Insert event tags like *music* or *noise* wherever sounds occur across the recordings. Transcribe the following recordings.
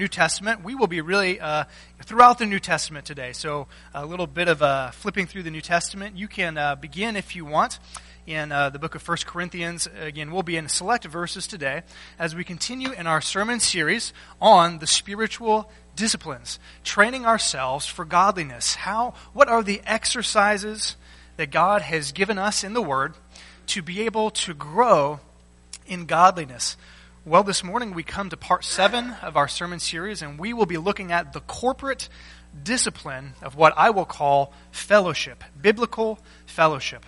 New Testament. We will be really uh, throughout the New Testament today. So, a little bit of uh, flipping through the New Testament. You can uh, begin if you want in uh, the book of 1 Corinthians. Again, we'll be in select verses today as we continue in our sermon series on the spiritual disciplines, training ourselves for godliness. How, what are the exercises that God has given us in the Word to be able to grow in godliness? Well, this morning we come to part seven of our sermon series, and we will be looking at the corporate discipline of what I will call fellowship, biblical fellowship.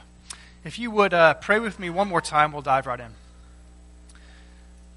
If you would uh, pray with me one more time, we'll dive right in.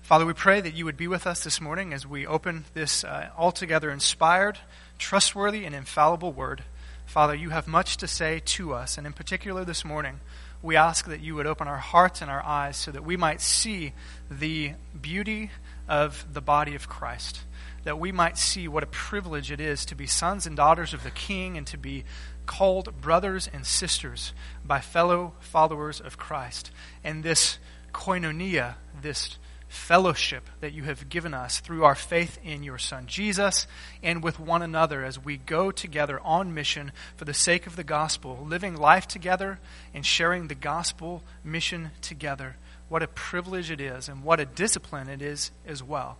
Father, we pray that you would be with us this morning as we open this uh, altogether inspired, trustworthy, and infallible word. Father, you have much to say to us, and in particular this morning, we ask that you would open our hearts and our eyes so that we might see the beauty of the body of Christ, that we might see what a privilege it is to be sons and daughters of the King and to be called brothers and sisters by fellow followers of Christ. And this koinonia, this fellowship that you have given us through our faith in your Son Jesus and with one another as we go together on mission for the sake of the gospel, living life together and sharing the gospel mission together. What a privilege it is and what a discipline it is as well.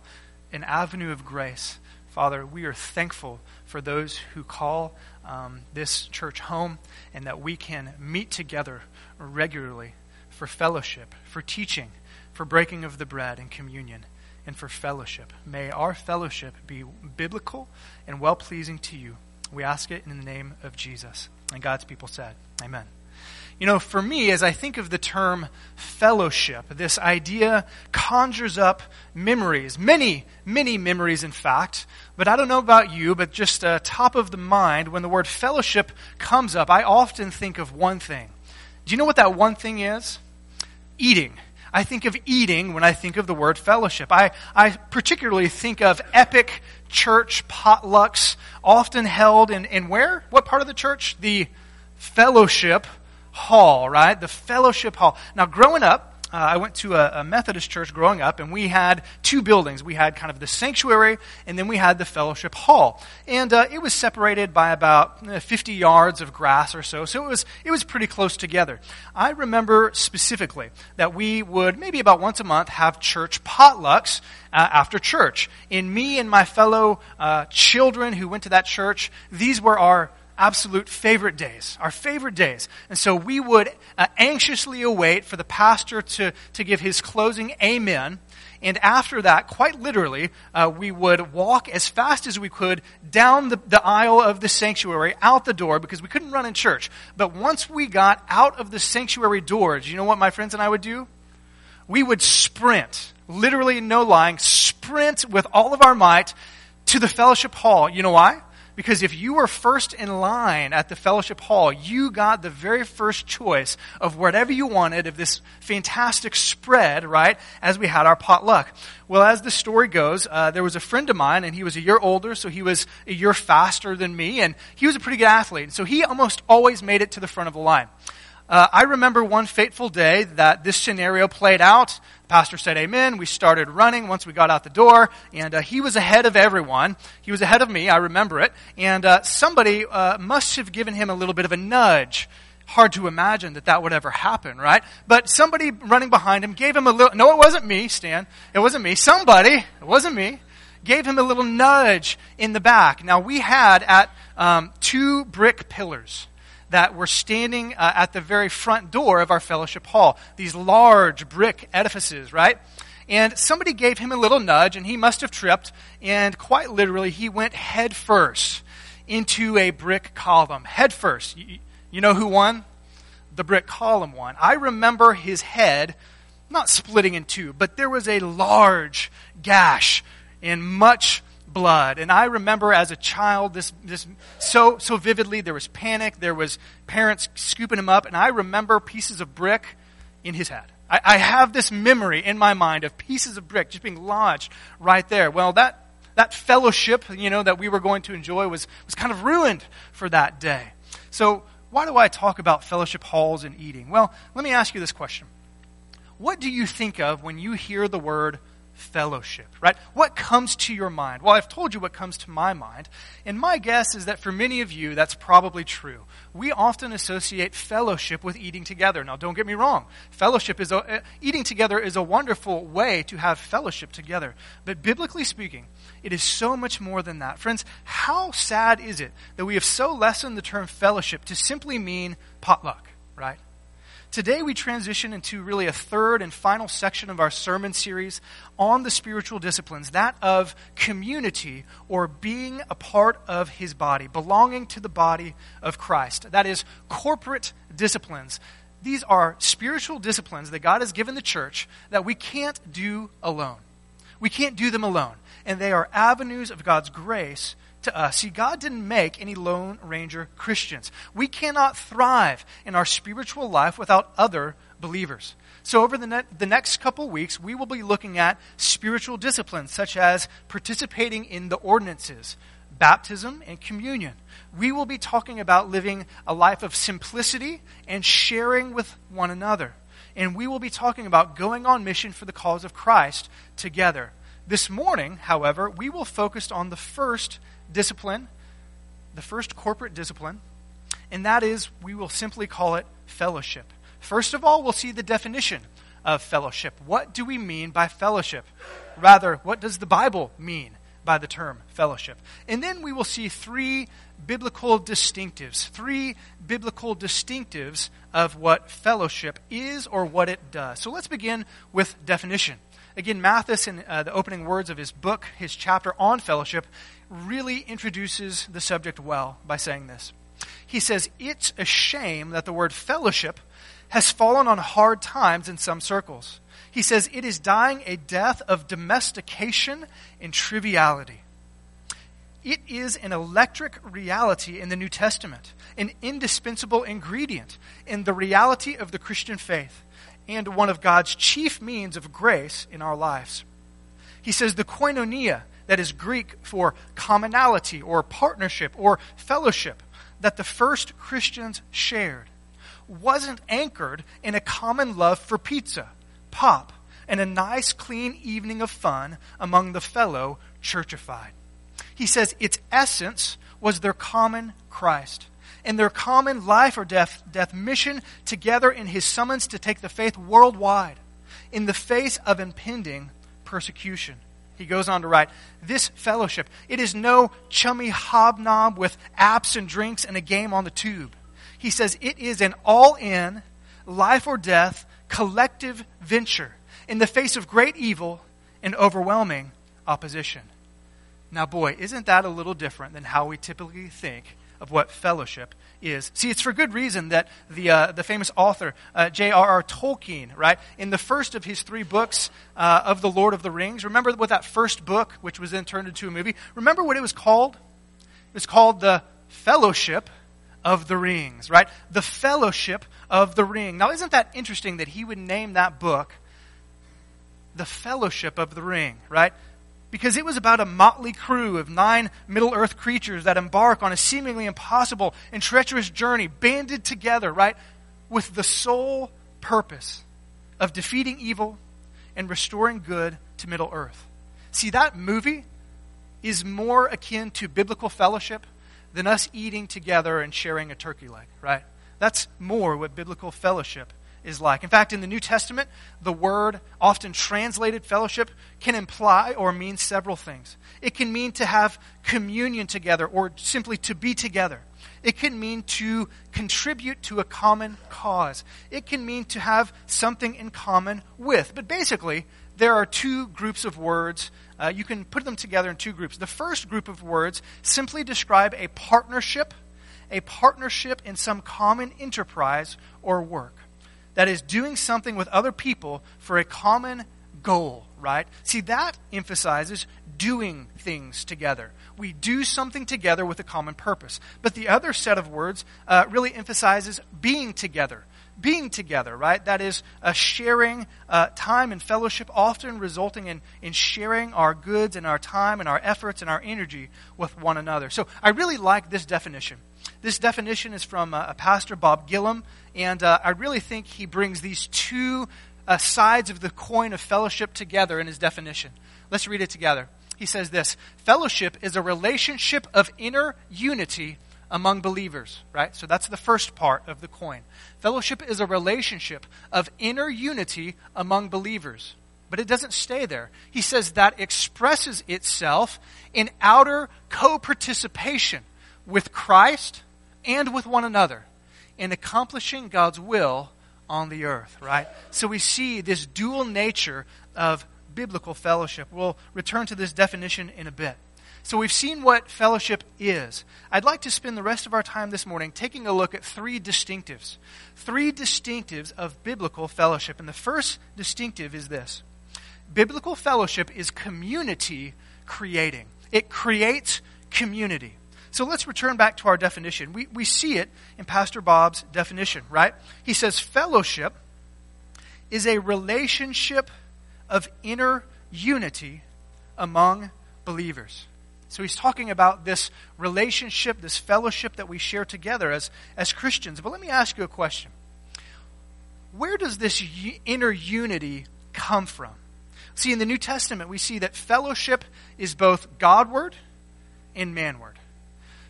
An avenue of grace. Father, we are thankful for those who call um, this church home and that we can meet together regularly for fellowship, for teaching for breaking of the bread and communion, and for fellowship. May our fellowship be biblical and well pleasing to you. We ask it in the name of Jesus. And God's people said, Amen. You know, for me, as I think of the term fellowship, this idea conjures up memories, many, many memories, in fact. But I don't know about you, but just uh, top of the mind, when the word fellowship comes up, I often think of one thing. Do you know what that one thing is? Eating. I think of eating when I think of the word fellowship. I, I particularly think of epic church potlucks, often held in, in where? What part of the church? The fellowship hall, right? The fellowship hall. Now, growing up, uh, I went to a, a, Methodist church growing up, and we had two buildings. We had kind of the sanctuary, and then we had the fellowship hall. And uh, it was separated by about uh, 50 yards of grass or so, so it was, it was pretty close together. I remember specifically that we would, maybe about once a month, have church potlucks uh, after church. And me and my fellow uh, children who went to that church, these were our absolute favorite days, our favorite days. And so we would uh, anxiously await for the pastor to, to give his closing amen. And after that, quite literally, uh, we would walk as fast as we could down the, the aisle of the sanctuary, out the door, because we couldn't run in church. But once we got out of the sanctuary doors, you know what my friends and I would do? We would sprint, literally no lying, sprint with all of our might to the fellowship hall. You know why? Because if you were first in line at the fellowship hall, you got the very first choice of whatever you wanted of this fantastic spread, right, as we had our potluck. Well, as the story goes, uh, there was a friend of mine, and he was a year older, so he was a year faster than me, and he was a pretty good athlete. So he almost always made it to the front of the line. Uh, I remember one fateful day that this scenario played out. The pastor said amen. We started running once we got out the door, and uh, he was ahead of everyone. He was ahead of me, I remember it. And uh, somebody uh, must have given him a little bit of a nudge. Hard to imagine that that would ever happen, right? But somebody running behind him gave him a little, no, it wasn't me, Stan. It wasn't me. Somebody, it wasn't me, gave him a little nudge in the back. Now, we had at um, two brick pillars that were standing uh, at the very front door of our fellowship hall. These large brick edifices, right? And somebody gave him a little nudge, and he must have tripped, and quite literally, he went head first into a brick column. Head first. You, you know who won? The brick column won. I remember his head not splitting in two, but there was a large gash and much blood. And I remember as a child this, this so, so vividly. There was panic. There was parents scooping him up. And I remember pieces of brick in his head. I, I have this memory in my mind of pieces of brick just being lodged right there. Well, that, that fellowship, you know, that we were going to enjoy was, was kind of ruined for that day. So why do I talk about fellowship halls and eating? Well, let me ask you this question. What do you think of when you hear the word fellowship, right? What comes to your mind? Well, I've told you what comes to my mind. And my guess is that for many of you, that's probably true. We often associate fellowship with eating together. Now, don't get me wrong. Fellowship is a, uh, eating together is a wonderful way to have fellowship together. But biblically speaking, it is so much more than that. Friends, how sad is it that we have so lessened the term fellowship to simply mean potluck, right? Today we transition into really a third and final section of our sermon series on the spiritual disciplines, that of community or being a part of his body, belonging to the body of Christ. That is corporate disciplines. These are spiritual disciplines that God has given the church that we can't do alone. We can't do them alone. And they are avenues of God's grace to us. See, God didn't make any Lone Ranger Christians. We cannot thrive in our spiritual life without other believers. So, over the, ne- the next couple weeks, we will be looking at spiritual disciplines such as participating in the ordinances, baptism, and communion. We will be talking about living a life of simplicity and sharing with one another. And we will be talking about going on mission for the cause of Christ together. This morning, however, we will focus on the first discipline, the first corporate discipline, and that is we will simply call it fellowship. First of all, we'll see the definition of fellowship. What do we mean by fellowship? Rather, what does the Bible mean by the term fellowship? And then we will see three biblical distinctives, three biblical distinctives of what fellowship is or what it does. So let's begin with definition. Again, Mathis, in uh, the opening words of his book, his chapter on fellowship, really introduces the subject well by saying this. He says, It's a shame that the word fellowship has fallen on hard times in some circles. He says, It is dying a death of domestication and triviality. It is an electric reality in the New Testament, an indispensable ingredient in the reality of the Christian faith, and one of God's chief means of grace in our lives. He says the koinonia that is Greek for commonality or partnership or fellowship that the first Christians shared wasn't anchored in a common love for pizza, pop, and a nice clean evening of fun among the fellow churchified. He says its essence was their common Christ and their common life or death, death mission together in his summons to take the faith worldwide in the face of impending persecution. He goes on to write, This fellowship, it is no chummy hobnob with apps and drinks and a game on the tube. He says it is an all in, life or death, collective venture in the face of great evil and overwhelming opposition. Now, boy, isn't that a little different than how we typically think of what fellowship is. See, it's for good reason that the, uh, the famous author, uh, J.R.R. Tolkien, right, in the first of his three books uh, of The Lord of the Rings, remember what that first book, which was then turned into a movie, remember what it was called? It was called The Fellowship of the Rings, right? The Fellowship of the Ring. Now, isn't that interesting that he would name that book The Fellowship of the Ring, right? Because it was about a motley crew of nine Middle Earth creatures that embark on a seemingly impossible and treacherous journey, banded together, right, with the sole purpose of defeating evil and restoring good to Middle Earth. See, that movie is more akin to biblical fellowship than us eating together and sharing a turkey leg, right? That's more what biblical fellowship is like. In fact, in the New Testament, the word, often translated fellowship, can imply or mean several things. It can mean to have communion together or simply to be together. It can mean to contribute to a common cause. It can mean to have something in common with. But basically, there are two groups of words. Uh, you can put them together in two groups. The first group of words simply describe a partnership, a partnership in some common enterprise or work. That is doing something with other people for a common goal, right? See, that emphasizes doing things together. We do something together with a common purpose. But the other set of words uh, really emphasizes being together. Being together, right? That is uh, sharing uh, time and fellowship, often resulting in, in sharing our goods and our time and our efforts and our energy with one another. So I really like this definition. This definition is from uh, Pastor Bob Gillum, and uh, I really think he brings these two uh, sides of the coin of fellowship together in his definition. Let's read it together. He says this Fellowship is a relationship of inner unity among believers, right? So that's the first part of the coin. Fellowship is a relationship of inner unity among believers. But it doesn't stay there. He says that expresses itself in outer co participation with Christ and with one another in accomplishing God's will on the earth, right? So we see this dual nature of biblical fellowship. We'll return to this definition in a bit. So we've seen what fellowship is. I'd like to spend the rest of our time this morning taking a look at three distinctives. Three distinctives of biblical fellowship. And the first distinctive is this biblical fellowship is community creating, it creates community. So let's return back to our definition. We, we see it in Pastor Bob's definition, right? He says fellowship is a relationship of inner unity among believers. So he's talking about this relationship, this fellowship that we share together as, as Christians. But let me ask you a question. Where does this inner unity come from? See, in the New Testament, we see that fellowship is both Godward and manward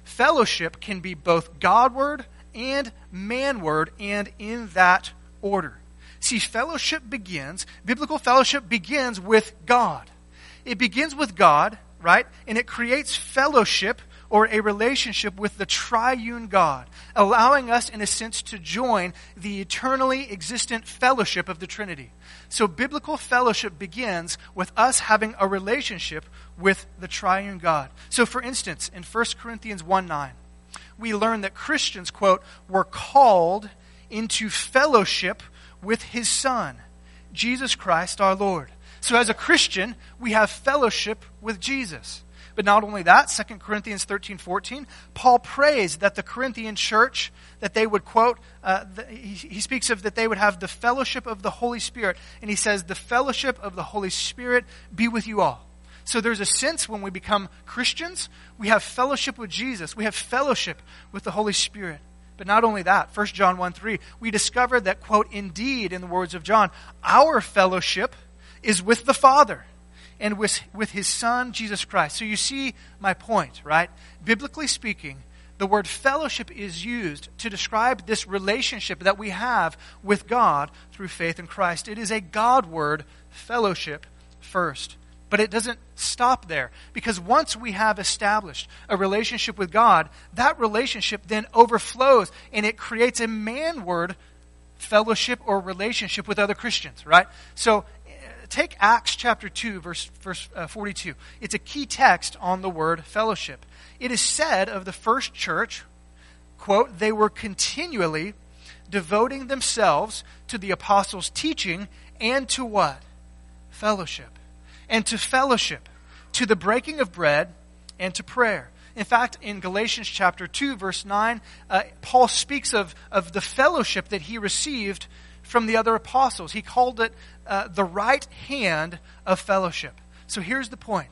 fellowship can be both Godward and manward, and in that order. See, fellowship begins, biblical fellowship begins with God. It begins with God, right? And it creates fellowship or a relationship with the triune God, allowing us, in a sense, to join the eternally existent fellowship of the Trinity. So, biblical fellowship begins with us having a relationship with the triune God. So, for instance, in 1 Corinthians 1 9, we learn that Christians, quote, were called into fellowship with his Son, Jesus Christ our Lord. So, as a Christian, we have fellowship with Jesus. But not only that, 2 Corinthians 13, 14, Paul prays that the Corinthian church, that they would quote, uh, the, he, he speaks of that they would have the fellowship of the Holy Spirit. And he says, the fellowship of the Holy Spirit be with you all. So there's a sense when we become Christians, we have fellowship with Jesus. We have fellowship with the Holy Spirit. But not only that, 1 John 1 3, we discover that, quote, indeed, in the words of John, our fellowship is with the Father and with, with his son, Jesus Christ. So you see my point, right? Biblically speaking, the word fellowship is used to describe this relationship that we have with God through faith in Christ. It is a Godward, fellowship, first. But it doesn't stop there. Because once we have established a relationship with God, that relationship then overflows and it creates a manward fellowship or relationship with other Christians, right? So take Acts chapter 2, verse, verse uh, 42. It's a key text on the word fellowship. It is said of the first church, quote, they were continually devoting themselves to the apostles' teaching and to what? Fellowship. And to fellowship, to the breaking of bread, and to prayer. In fact, in Galatians chapter 2, verse 9, uh, Paul speaks of, of the fellowship that he received from the other apostles. He called it uh, the right hand of fellowship. So here's the point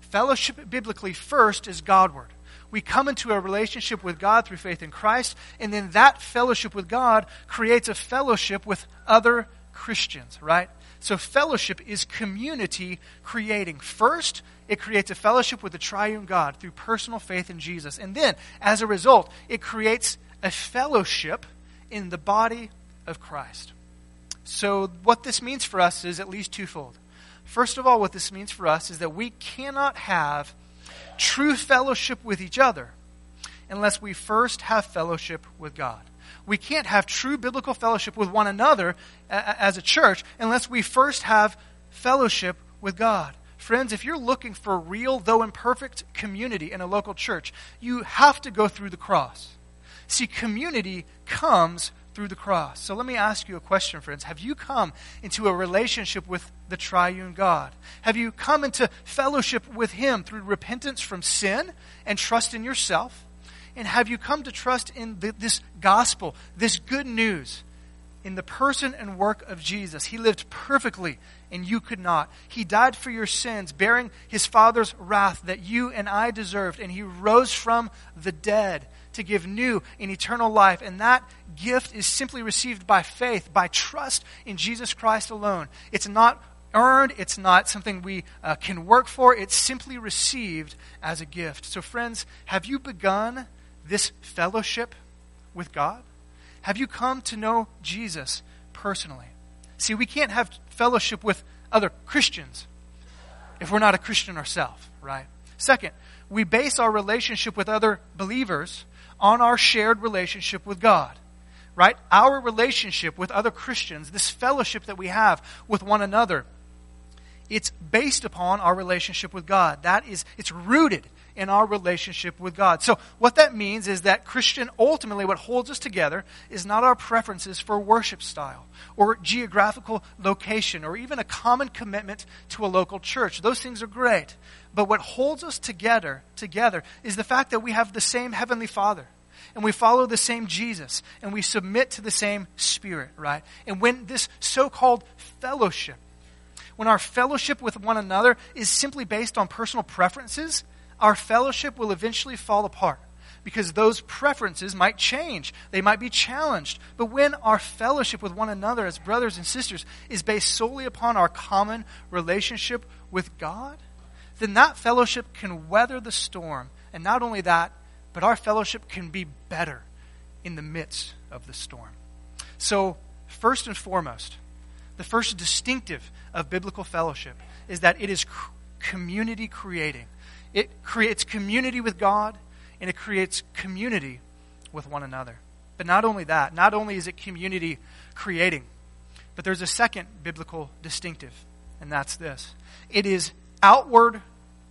fellowship biblically first is Godward. We come into a relationship with God through faith in Christ, and then that fellowship with God creates a fellowship with other Christians, right? So fellowship is community creating. First, it creates a fellowship with the triune God through personal faith in Jesus. And then, as a result, it creates a fellowship in the body of Christ. So, what this means for us is at least twofold. First of all, what this means for us is that we cannot have true fellowship with each other unless we first have fellowship with God. We can't have true biblical fellowship with one another as a church unless we first have fellowship with God. Friends, if you're looking for real, though imperfect, community in a local church, you have to go through the cross. See, community comes through the cross. So let me ask you a question, friends. Have you come into a relationship with the triune God? Have you come into fellowship with Him through repentance from sin and trust in yourself? And have you come to trust in the, this gospel, this good news, in the person and work of Jesus? He lived perfectly and you could not. He died for your sins, bearing his Father's wrath that you and I deserved, and he rose from the dead to give new and eternal life. And that gift is simply received by faith, by trust in Jesus Christ alone. It's not earned, it's not something we uh, can work for, it's simply received as a gift. So, friends, have you begun this fellowship with God? Have you come to know Jesus personally? See, we can't have fellowship with other Christians if we're not a Christian ourselves, right? Second, we base our relationship with other believers on our shared relationship with God, right? Our relationship with other Christians, this fellowship that we have with one another, it's based upon our relationship with God. That is, it's rooted in our relationship with God. So, what that means is that Christian, ultimately, what holds us together is not our preferences for worship style or geographical location or even a common commitment to a local church. Those things are great. But what holds us together, together is the fact that we have the same Heavenly Father and we follow the same Jesus and we submit to the same Spirit, right? And when this so called fellowship, when our fellowship with one another is simply based on personal preferences, our fellowship will eventually fall apart because those preferences might change. They might be challenged. But when our fellowship with one another as brothers and sisters is based solely upon our common relationship with God, then that fellowship can weather the storm. And not only that, but our fellowship can be better in the midst of the storm. So, first and foremost, the first distinctive of biblical fellowship is that it is community creating. It creates community with God and it creates community with one another. But not only that, not only is it community creating, but there's a second biblical distinctive, and that's this it is outward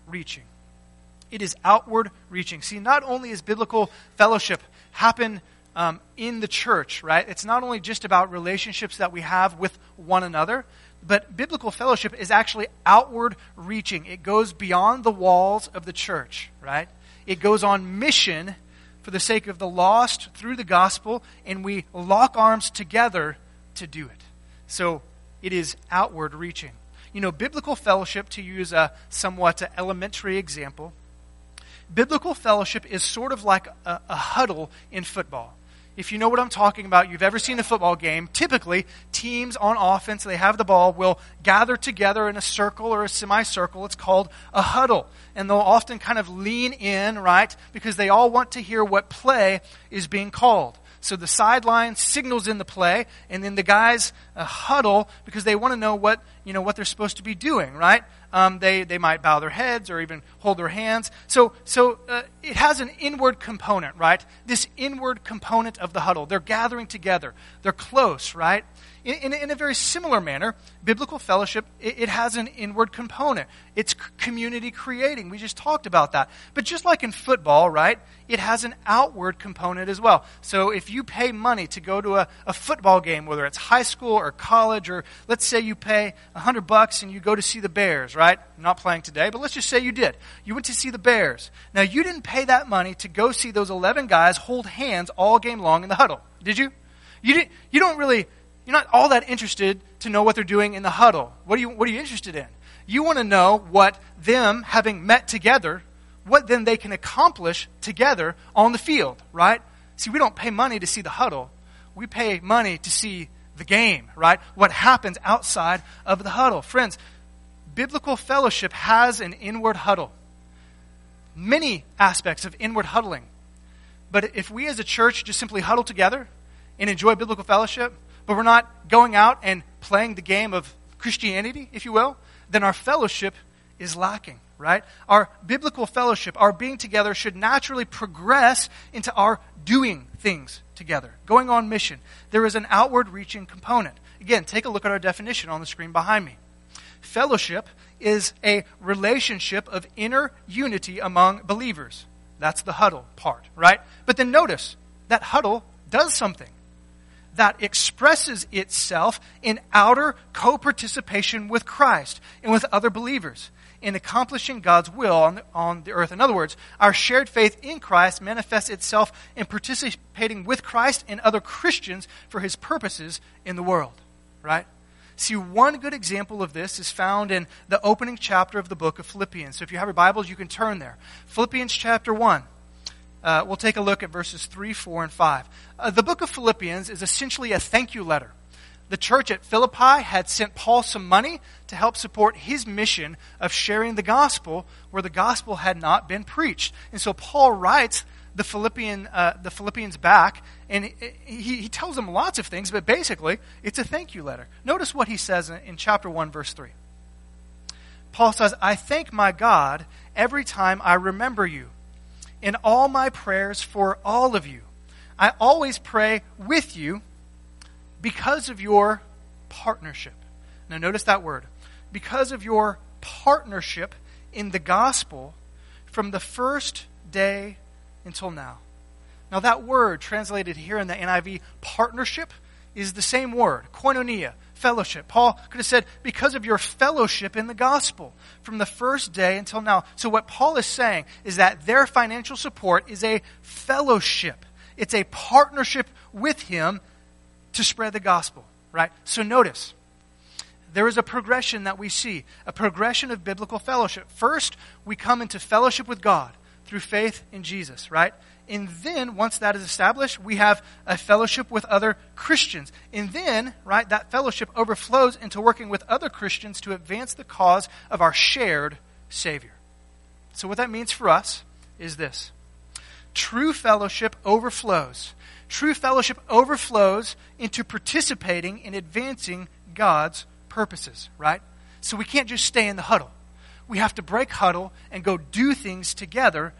reaching. It is outward reaching. See, not only is biblical fellowship happen um, in the church, right? It's not only just about relationships that we have with one another, but biblical fellowship is actually outward reaching. It goes beyond the walls of the church, right? It goes on mission for the sake of the lost through the gospel, and we lock arms together to do it. So it is outward reaching. You know, biblical fellowship, to use a somewhat elementary example, biblical fellowship is sort of like a, a huddle in football if you know what I'm talking about, you've ever seen a football game, typically teams on offense, they have the ball, will gather together in a circle or a semicircle. It's called a huddle. And they'll often kind of lean in, right? Because they all want to hear what play is being called. So the sideline signals in the play, and then the guys uh, huddle because they want to know what you know what they're supposed to be doing. Right? Um, they they might bow their heads or even hold their hands. So so uh, it has an inward component. Right? This inward component of the huddle. They're gathering together. They're close. Right? In, in, in a very similar manner, biblical fellowship, it, it has an inward component. It's community creating. We just talked about that. But just like in football, right, it has an outward component as well. So if you pay money to go to a, a football game, whether it's high school or college, or let's say you pay a hundred bucks and you go to see the Bears, right? Not playing today, but let's just say you did. You went to see the Bears. Now you didn't pay that money to go see those 11 guys hold hands all game long in the huddle, did you? You, didn't, you don't really you're not all that interested to know what they're doing in the huddle. What are you, what are you interested in? You want to know what them, having met together, what then they can accomplish together on the field, right? See, we don't pay money to see the huddle. We pay money to see the game, right? What happens outside of the huddle. Friends, biblical fellowship has an inward huddle. Many aspects of inward huddling. But if we as a church just simply huddle together and enjoy biblical fellowship, but we're not going out and playing the game of Christianity, if you will, then our fellowship is lacking, right? Our biblical fellowship, our being together, should naturally progress into our doing things together, going on mission. There is an outward reaching component. Again, take a look at our definition on the screen behind me. Fellowship is a relationship of inner unity among believers. That's the huddle part, right? But then notice that huddle does something that expresses itself in outer co participation with Christ and with other believers in accomplishing God's will on the, on the earth. In other words, our shared faith in Christ manifests itself in participating with Christ and other Christians for his purposes in the world. Right? See, one good example of this is found in the opening chapter of the book of Philippians. So if you have your Bibles, you can turn there. Philippians chapter 1. Uh, we'll take a look at verses 3, 4, and 5. Uh, the book of Philippians is essentially a thank you letter. The church at Philippi had sent Paul some money to help support his mission of sharing the gospel where the gospel had not been preached. And so Paul writes the Philippian, uh, the Philippians back, and he, he tells them lots of things, but basically, it's a thank you letter. Notice what he says in, in chapter 1, verse 3. Paul says, I thank my God every time I remember you in all my prayers for all of you. I always pray with you because of your partnership. Now, notice that word. Because of your partnership in the gospel from the first day until now. Now, that word translated here in the NIV, partnership, is the same word, koinonia, fellowship. Paul could have said, because of your fellowship in the gospel from the first day until now. So, what Paul is saying is that their financial support is a fellowship, it's a partnership with him to spread the gospel, right? So, notice. There is a progression that we see, a progression of biblical fellowship. First, we come into fellowship with God through faith in Jesus, right? And then, once that is established, we have a fellowship with other Christians. And then, right, that fellowship overflows into working with other Christians to advance the cause of our shared Savior. So, what that means for us is this true fellowship overflows. True fellowship overflows into participating in advancing God's purposes, right? So, we can't just stay in the huddle. We have to break huddle and go do things together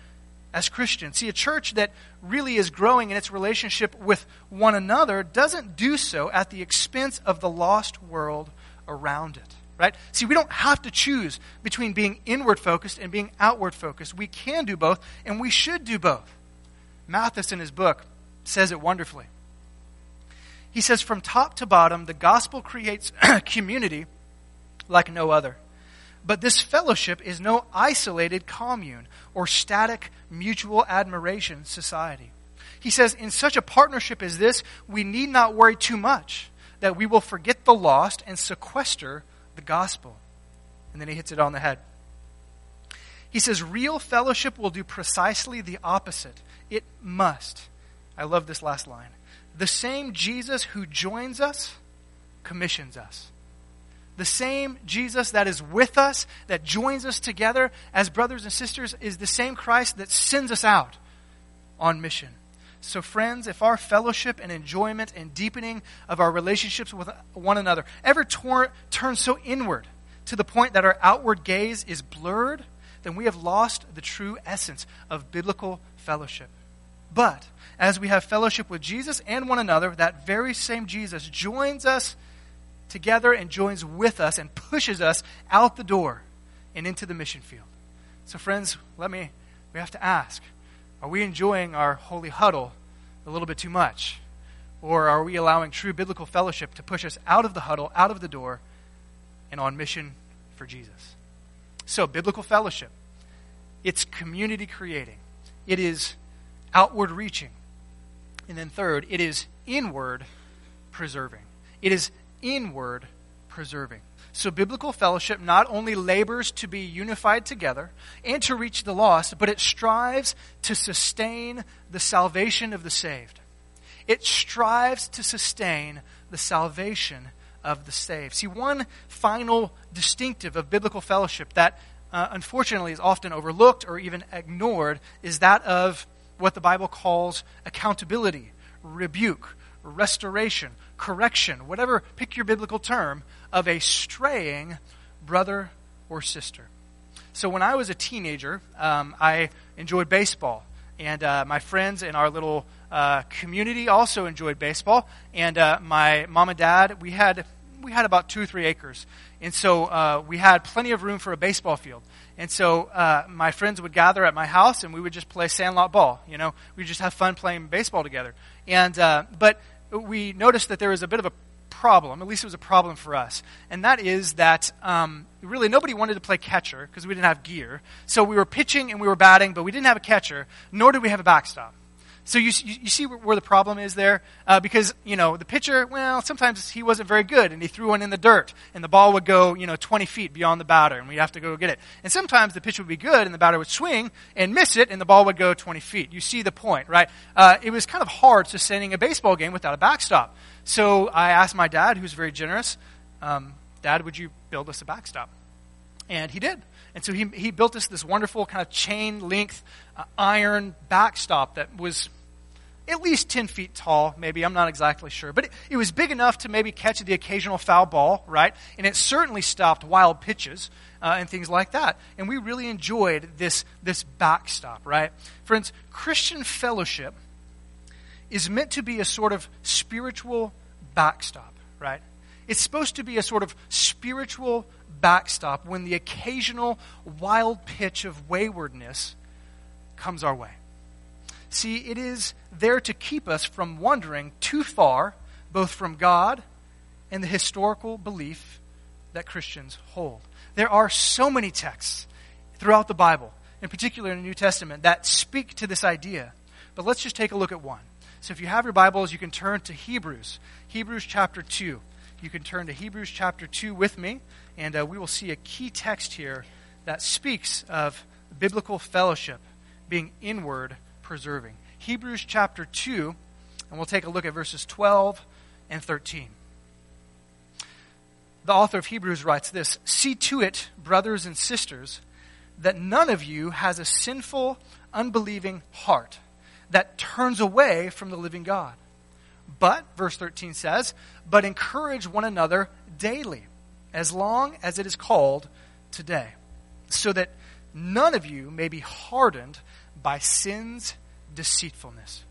as Christians. See, a church that really is growing in its relationship with one another doesn't do so at the expense of the lost world around it. Right? See, we don't have to choose between being inward focused and being outward focused. We can do both, and we should do both. Mathis, in his book, says it wonderfully. He says, From top to bottom, the gospel creates *clears throat* community like no other. But this fellowship is no isolated commune or static mutual admiration society. He says, in such a partnership as this, we need not worry too much that we will forget the lost and sequester the gospel. And then he hits it on the head. He says, real fellowship will do precisely the opposite. It must. I love this last line. The same Jesus who joins us commissions us. The same Jesus that is with us, that joins us together as brothers and sisters, is the same Christ that sends us out on mission. So, friends, if our fellowship and enjoyment and deepening of our relationships with one another ever tor- turn so inward to the point that our outward gaze is blurred, then we have lost the true essence of biblical fellowship. But as we have fellowship with Jesus and one another, that very same Jesus joins us together and joins with us and pushes us out the door and into the mission field. So, friends, let me, we have to ask are we enjoying our holy huddle a little bit too much? Or are we allowing true biblical fellowship to push us out of the huddle, out of the door, and on mission for Jesus? So, biblical fellowship, it's community creating, it is outward reaching. And then, third, it is inward preserving. It is inward preserving. So, biblical fellowship not only labors to be unified together and to reach the lost, but it strives to sustain the salvation of the saved. It strives to sustain the salvation of the saved. See, one final distinctive of biblical fellowship that uh, unfortunately is often overlooked or even ignored is that of what the Bible calls accountability, rebuke, restoration, correction, whatever, pick your biblical term, of a straying brother or sister. So when I was a teenager, um, I enjoyed baseball. And uh, my friends in our little uh, community also enjoyed baseball. And uh, my mom and dad, we had, we had about two or three acres. And so uh, we had plenty of room for a baseball field. And so uh, my friends would gather at my house and we would just play sandlot ball. You know, we'd just have fun playing baseball together. And, uh, but we noticed that there was a bit of a problem, at least it was a problem for us, and that is that um, really nobody wanted to play catcher because we didn't have gear. So we were pitching and we were batting, but we didn't have a catcher, nor did we have a backstop. So you, you see where the problem is there? Uh, because, you know, the pitcher, well, sometimes he wasn't very good and he threw one in the dirt and the ball would go, you know, 20 feet beyond the batter and we'd have to go get it. And sometimes the pitcher would be good and the batter would swing and miss it and the ball would go 20 feet. You see the point, right? Uh, it was kind of hard sustaining a baseball game without a backstop. So I asked my dad, who's very generous, um, Dad, would you build us a backstop? And he did. And so he, he built us this wonderful kind of chain length uh, iron backstop that was at least 10 feet tall, maybe. I'm not exactly sure. But it, it, was big enough to maybe catch the occasional foul ball, right? And it certainly stopped wild pitches uh, and things like that. And we really enjoyed this, this backstop, right? Friends, Christian fellowship is meant to be a sort of spiritual backstop, right? It's supposed to be a sort of spiritual backstop when the occasional wild pitch of waywardness comes our way. See, it is there to keep us from wandering too far, both from God and the historical belief that Christians hold. There are so many texts throughout the Bible, in particular in the New Testament, that speak to this idea. But let's just take a look at one. So if you have your Bibles, you can turn to Hebrews, Hebrews chapter 2. You can turn to Hebrews chapter 2 with me, and uh, we will see a key text here that speaks of biblical fellowship being inward preserving. Hebrews chapter 2, and we'll take a look at verses 12 and 13. The author of Hebrews writes this See to it, brothers and sisters, that none of you has a sinful, unbelieving heart that turns away from the living God. But, verse 13 says, but encourage one another daily, as long as it is called today, so that none of you may be hardened by sin's deceitfulness.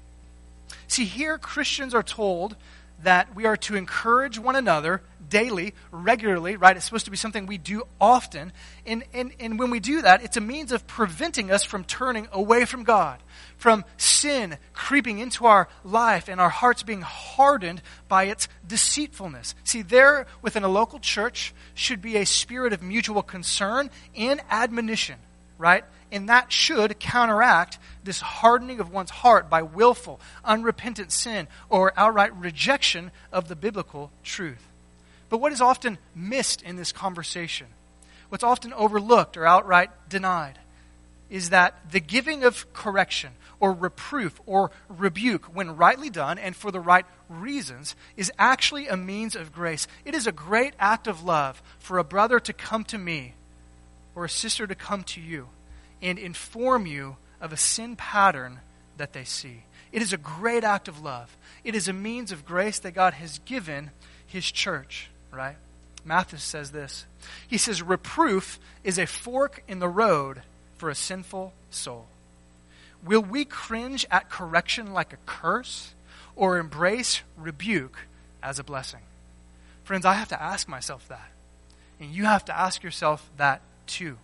See, here Christians are told that we are to encourage one another daily, regularly, right? It's supposed to be something we do often. And, and, and when we do that, it's a means of preventing us from turning away from God, from sin creeping into our life and our hearts being hardened by its deceitfulness. See, there within a local church should be a spirit of mutual concern and admonition, right? and that should counteract this hardening of one's heart by willful, unrepentant sin or outright rejection of the biblical truth. But what is often missed in this conversation, what's often overlooked or outright denied, is that the giving of correction or reproof or rebuke, when rightly done and for the right reasons, is actually a means of grace. It is a great act of love for a brother to come to me or a sister to come to you and inform you of a sin pattern that they see. It is a great act of love. It is a means of grace that God has given his church, right? Mathis says this. He says, Reproof is a fork in the road for a sinful soul. Will we cringe at correction like a curse or embrace rebuke as a blessing? Friends, I have to ask myself that. And you have to ask yourself that too.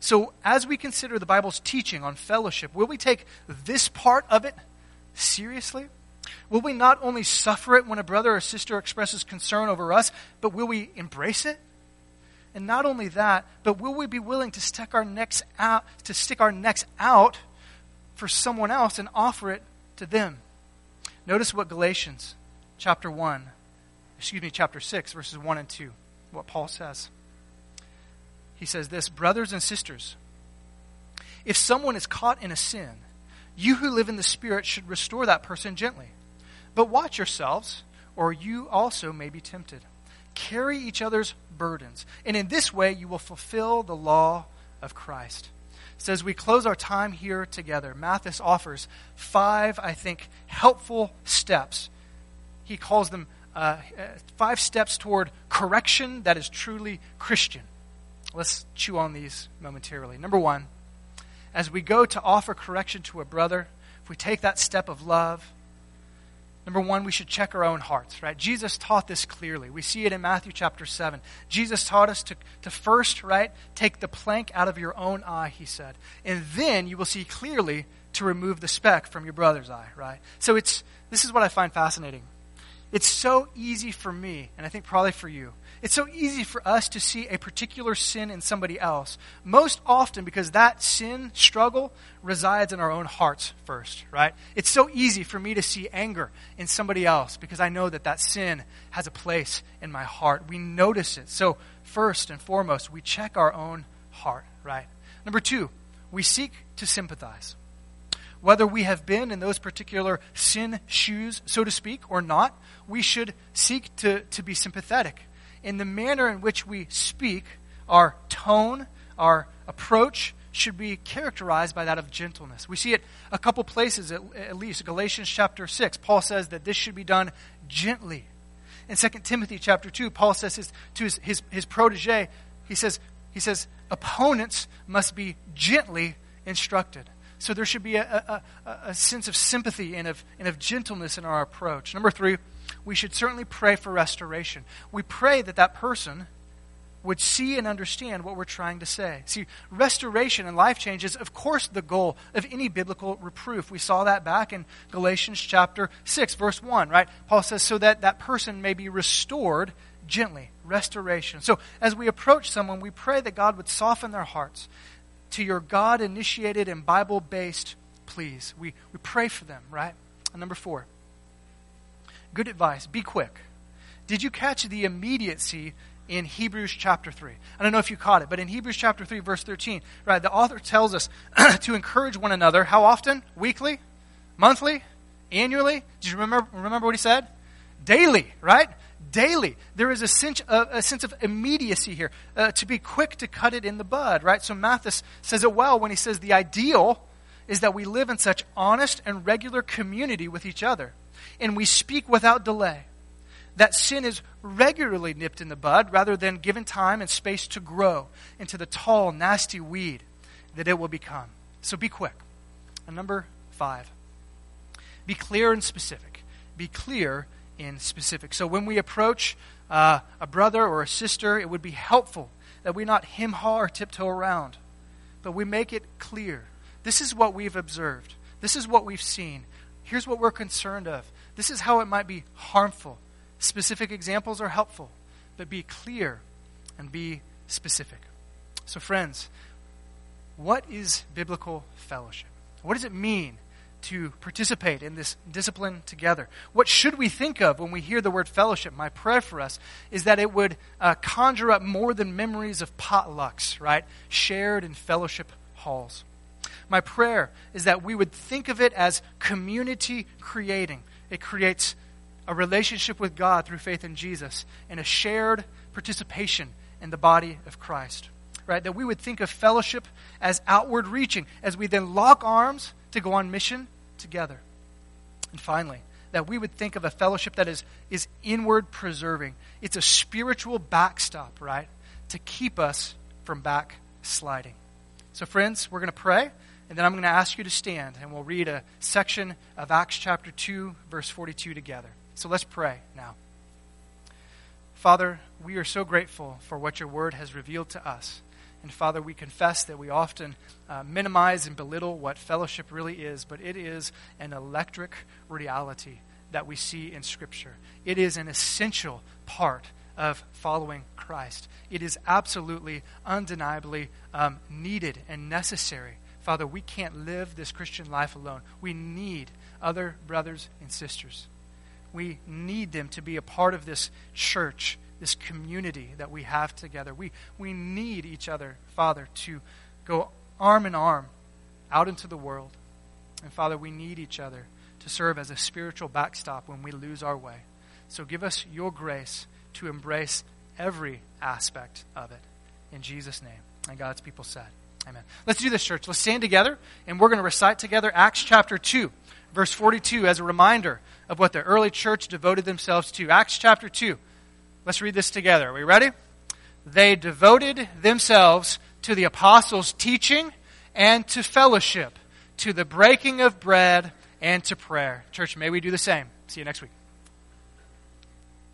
So, as we consider the Bible's teaching on fellowship, will we take this part of it seriously? Will we not only suffer it when a brother or sister expresses concern over us, but will we embrace it? And not only that, but will we be willing to stick our necks out to stick our necks out for someone else and offer it to them? Notice what Galatians chapter 1, excuse me, chapter 6 verses 1 and 2, what Paul says he says this Brothers and sisters, if someone is caught in a sin, you who live in the Spirit should restore that person gently. But watch yourselves, or you also may be tempted. Carry each other's burdens, and in this way you will fulfill the law of Christ. So as we close our time here together, Mathis offers five, I think, helpful steps. He calls them uh, five steps toward correction that is truly Christian. Let's chew on these momentarily. Number one, as we go to offer correction to a brother, if we take that step of love, number one, we should check our own hearts, right? Jesus taught this clearly. We see it in Matthew chapter 7. Jesus taught us to, to first, right, take the plank out of your own eye, he said. And then you will see clearly to remove the speck from your brother's eye, right? So it's, this is what I find fascinating. It's so easy for me, and I think probably for you, It's so easy for us to see a particular sin in somebody else, most often because that sin struggle resides in our own hearts first, right? It's so easy for me to see anger in somebody else because I know that that sin has a place in my heart. We notice it. So, first and foremost, we check our own heart, right? Number two, we seek to sympathize. Whether we have been in those particular sin shoes, so to speak, or not, we should seek to, to be sympathetic. In the manner in which we speak, our tone, our approach should be characterized by that of gentleness. We see it a couple places at, at least. Galatians chapter 6, Paul says that this should be done gently. In 2 Timothy chapter 2, Paul says his, to his, his, his protege, he says, he says, opponents must be gently instructed. So there should be a, a, a, sense of sympathy and of, and of gentleness in our approach. Number three, we should certainly pray for restoration. We pray that that person would see and understand what we're trying to say. See, restoration and life change is, of course, the goal of any biblical reproof. We saw that back in Galatians chapter 6, verse 1, right? Paul says, so that that person may be restored gently. Restoration. So, as we approach someone, we pray that God would soften their hearts to your God initiated and Bible based pleas. We, we pray for them, right? And number four, good advice be quick. Did you catch the immediacy in Hebrews chapter 3. I don't know if you caught it, but in Hebrews chapter 3, verse 13, right, the author tells us *clears throat* to encourage one another. How often? Weekly? Monthly? Annually? Did you remember, remember what he said? Daily, right? Daily. There is a sense, a, sense of immediacy here, uh, to be quick to cut it in the bud, right? So Mathis says it well when he says the ideal is that we live in such honest and regular community with each other, and we speak without delay that sin is regularly nipped in the bud rather than given time and space to grow into the tall, nasty weed that it will become. So be quick. And number five, be clear and specific. Be clear in specific. So when we approach uh, a brother or a sister, it would be helpful that we not hem haw or tiptoe around, but we make it clear. This is what we've observed. This is what we've seen. Here's what we're concerned of. This is how it might be harmful Specific examples are helpful, but be clear and be specific. So, friends, what is biblical fellowship? What does it mean to participate in this discipline together? What should we think of when we hear the word fellowship? My prayer for us is that it would uh, conjure up more than memories of potlucks, right? Shared in fellowship halls. My prayer is that we would think of it as community creating. It creates a relationship with God through faith in Jesus, and a shared participation in the body of Christ. Right? That we would think of fellowship as outward reaching, as we then lock arms to go on mission together. And finally, that we would think of a fellowship that is, is inward preserving. It's a spiritual backstop, right? To keep us from backsliding. So, friends, we're going to pray, and then I'm going to ask you to stand, and we'll read a section of Acts chapter 2, verse 42 together. So let's pray now. Father, we are so grateful for what your word has revealed to us. And Father, we confess that we often uh, minimize and belittle what fellowship really is, but it is an electric reality that we see in Scripture. It is an essential part of following Christ. It is absolutely, undeniably um, needed and necessary. Father, we can't live this Christian life alone. We need other brothers and sisters. We need them to be a part of this church, this community that we have together. We, we need each other, Father, to go arm in arm out into the world. And Father, we need each other to serve as a spiritual backstop when we lose our way. So give us your grace to embrace every aspect of it. In Jesus' name. And God's people said, Amen. Let's do this, church. Let's stand together, and we're going to recite together Acts chapter 2 verse 42 as a reminder of what the early church devoted themselves to. Acts chapter 2. Let's read this together. Are we ready? They devoted themselves to the apostles' teaching and to fellowship, to the breaking of bread and to prayer. Church, may we do the same. See you next week.